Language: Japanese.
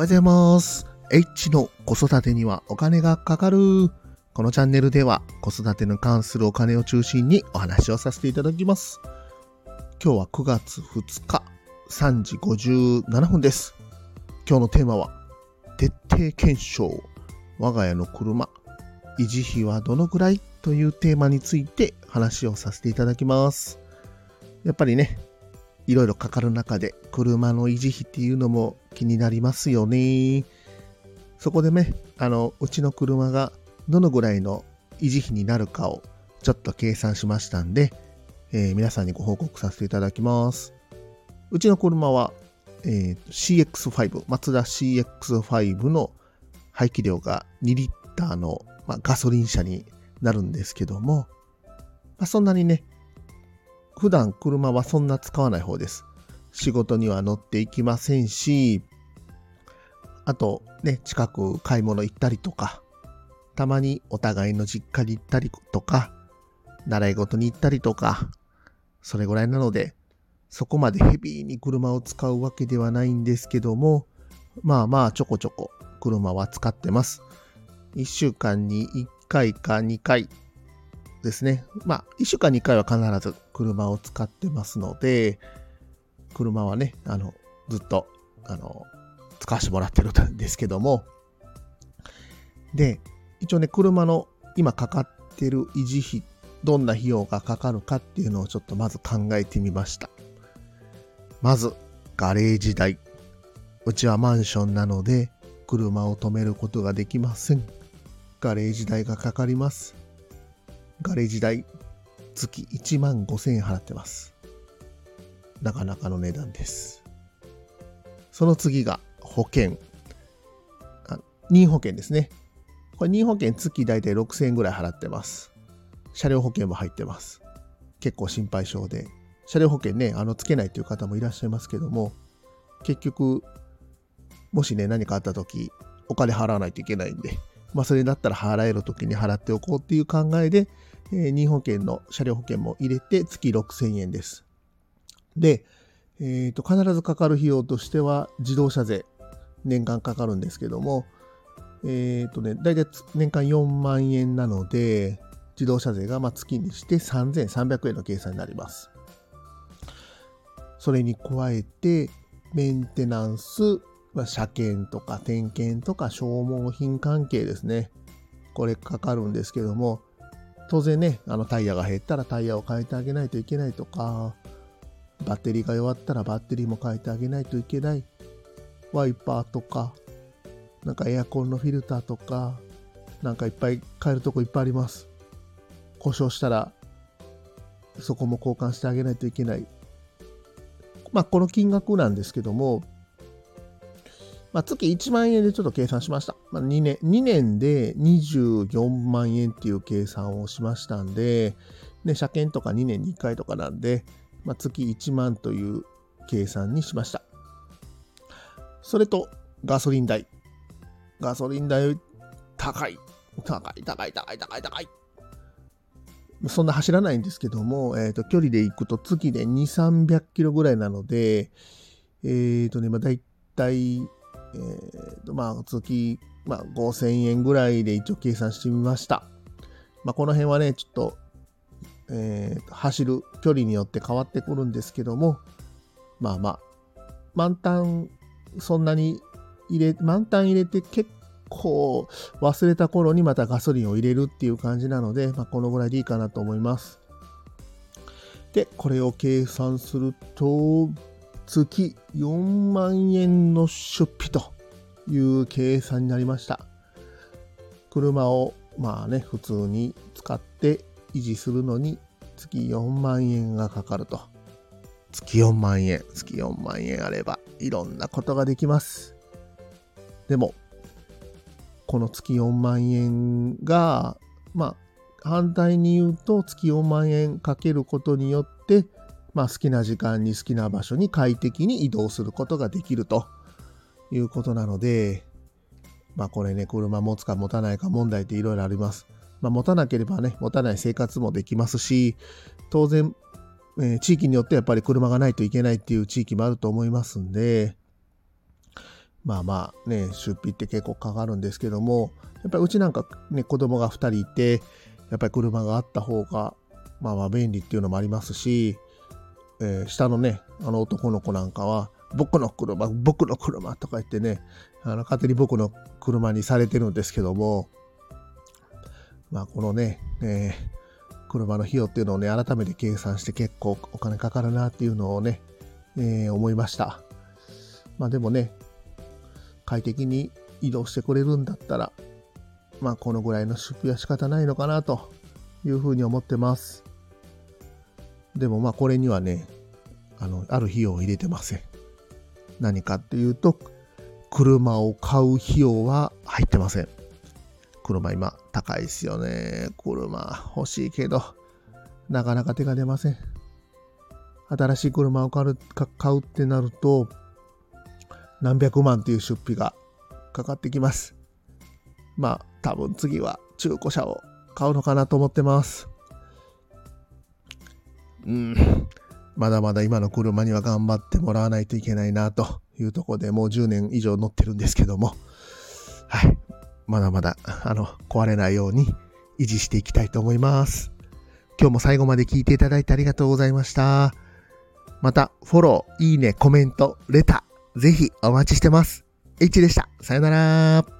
おはようございます。H の子育てにはお金がかかる。このチャンネルでは子育てに関するお金を中心にお話をさせていただきます。今日は9月2日3時57分です。今日のテーマは徹底検証。我が家の車。維持費はどのくらい？というテーマについて話をさせていただきます。やっぱりね、いろいろかかる中で車の維持費っていうのも気になりますよね。そこでね、あの、うちの車がどのぐらいの維持費になるかをちょっと計算しましたんで、えー皆さんにご報告させていただきます。うちの車は、えー CX5、マツダ CX5 の排気量が2リッターの、まあ、ガソリン車になるんですけども、まあ、そんなにね、普段車はそんな使わない方です。仕事には乗っていきませんし、あとね、近く買い物行ったりとか、たまにお互いの実家に行ったりとか、習い事に行ったりとか、それぐらいなので、そこまでヘビーに車を使うわけではないんですけども、まあまあちょこちょこ車は使ってます。1週間に1回か2回ですね。まあ1週間に1回は必ず車を使ってますので、車はね、あの、ずっと、あの、使わせてもらってるんですけども、で、一応ね、車の今かかってる維持費、どんな費用がかかるかっていうのをちょっとまず考えてみました。まず、ガレージ代。うちはマンションなので、車を止めることができません。ガレージ代がかかります。ガレージ代、月1万5千円払ってます。なかなかの値段です。その次が保険。あ任保険ですね。これ任保険月大体6000円ぐらい払ってます。車両保険も入ってます。結構心配性で。車両保険ね、あの、つけないという方もいらっしゃいますけども、結局、もしね、何かあった時、お金払わないといけないんで、まあ、それだったら払える時に払っておこうっていう考えで、えー任意保険の車両保険も入れて月6000円です。で、えーと、必ずかかる費用としては自動車税、年間かかるんですけども、えーとね、大体年間4万円なので、自動車税がま月にして3300円の計算になります。それに加えて、メンテナンス、ま車検とか点検とか消耗品関係ですね。これかかるんですけども、当然ね、あのタイヤが減ったらタイヤを変えてあげないといけないとか、バッテリーが弱ったらバッテリーも変えてあげないといけない。ワイパーとか、なんかエアコンのフィルターとか、なんかいっぱい変えるとこいっぱいあります。故障したら、そこも交換してあげないといけない。まあ、この金額なんですけども、まあ、月1万円でちょっと計算しました。まあ、2年、2年で24万円っていう計算をしましたんで、ね、車検とか2年に1回とかなんで、まあ、月1万という計算にしました。それと、ガソリン代。ガソリン代、高い。高い、高い、高い、高い、高い。そんな走らないんですけども、えっ、と、距離で行くと月で2、300キロぐらいなので、えっ、とね、まあ、だいたい、えーと、まあ、月、まあ、5000円ぐらいで一応計算してみました。まあ、この辺はね、ちょっと、えーと走る距離によって変わってくるんですけども、まあまあ、満タン、そんなに入れ、満タン入れて結構忘れた頃にまたガソリンを入れるっていう感じなので、まあ、このぐらいでいいかなと思います。で、これを計算すると、月4万円の出費という計算になりました。車をまあね、普通に使って維持するのに月4万円がかかると。月4万円、月4万円あればいろんなことができます。でも、この月4万円が、まあ、反対に言うと月4万円かけることによって、まあ、好きな時間に好きな場所に快適に移動することができるということなので、まあこれね、車持つか持たないか問題っていろいろあります。まあ持たなければね、持たない生活もできますし、当然、え地域によってやっぱり車がないといけないっていう地域もあると思いますんで、まあまあね、出費って結構かかるんですけども、やっぱりうちなんかね、子供が2人いて、やっぱり車があった方が、まあまあ便利っていうのもありますし、えー、下のね、あの男の子なんかは、僕の車、僕の車とか言ってね、あの勝手に僕の車にされてるんですけども、まあこのね、えー、車の費用っていうのをね、改めて計算して結構お金かかるなっていうのをね、えー、思いました。まあでもね、快適に移動してくれるんだったら、まあこのぐらいの出費は仕方ないのかなというふうに思ってます。でもまあこれにはね、あの、ある費用を入れてません。何かっていうと、車を買う費用は入ってません。車今高いですよね。車欲しいけど、なかなか手が出ません。新しい車を買う買うってなると、何百万っていう出費がかかってきます。まあ、多分次は中古車を買うのかなと思ってます。うん。まだまだ今の車には頑張ってもらわないといけないなというとこでもう10年以上乗ってるんですけども、はい。まだまだ、あの、壊れないように維持していきたいと思います。今日も最後まで聞いていただいてありがとうございました。また、フォロー、いいね、コメント、レター、ぜひお待ちしてます。H でした。さよなら。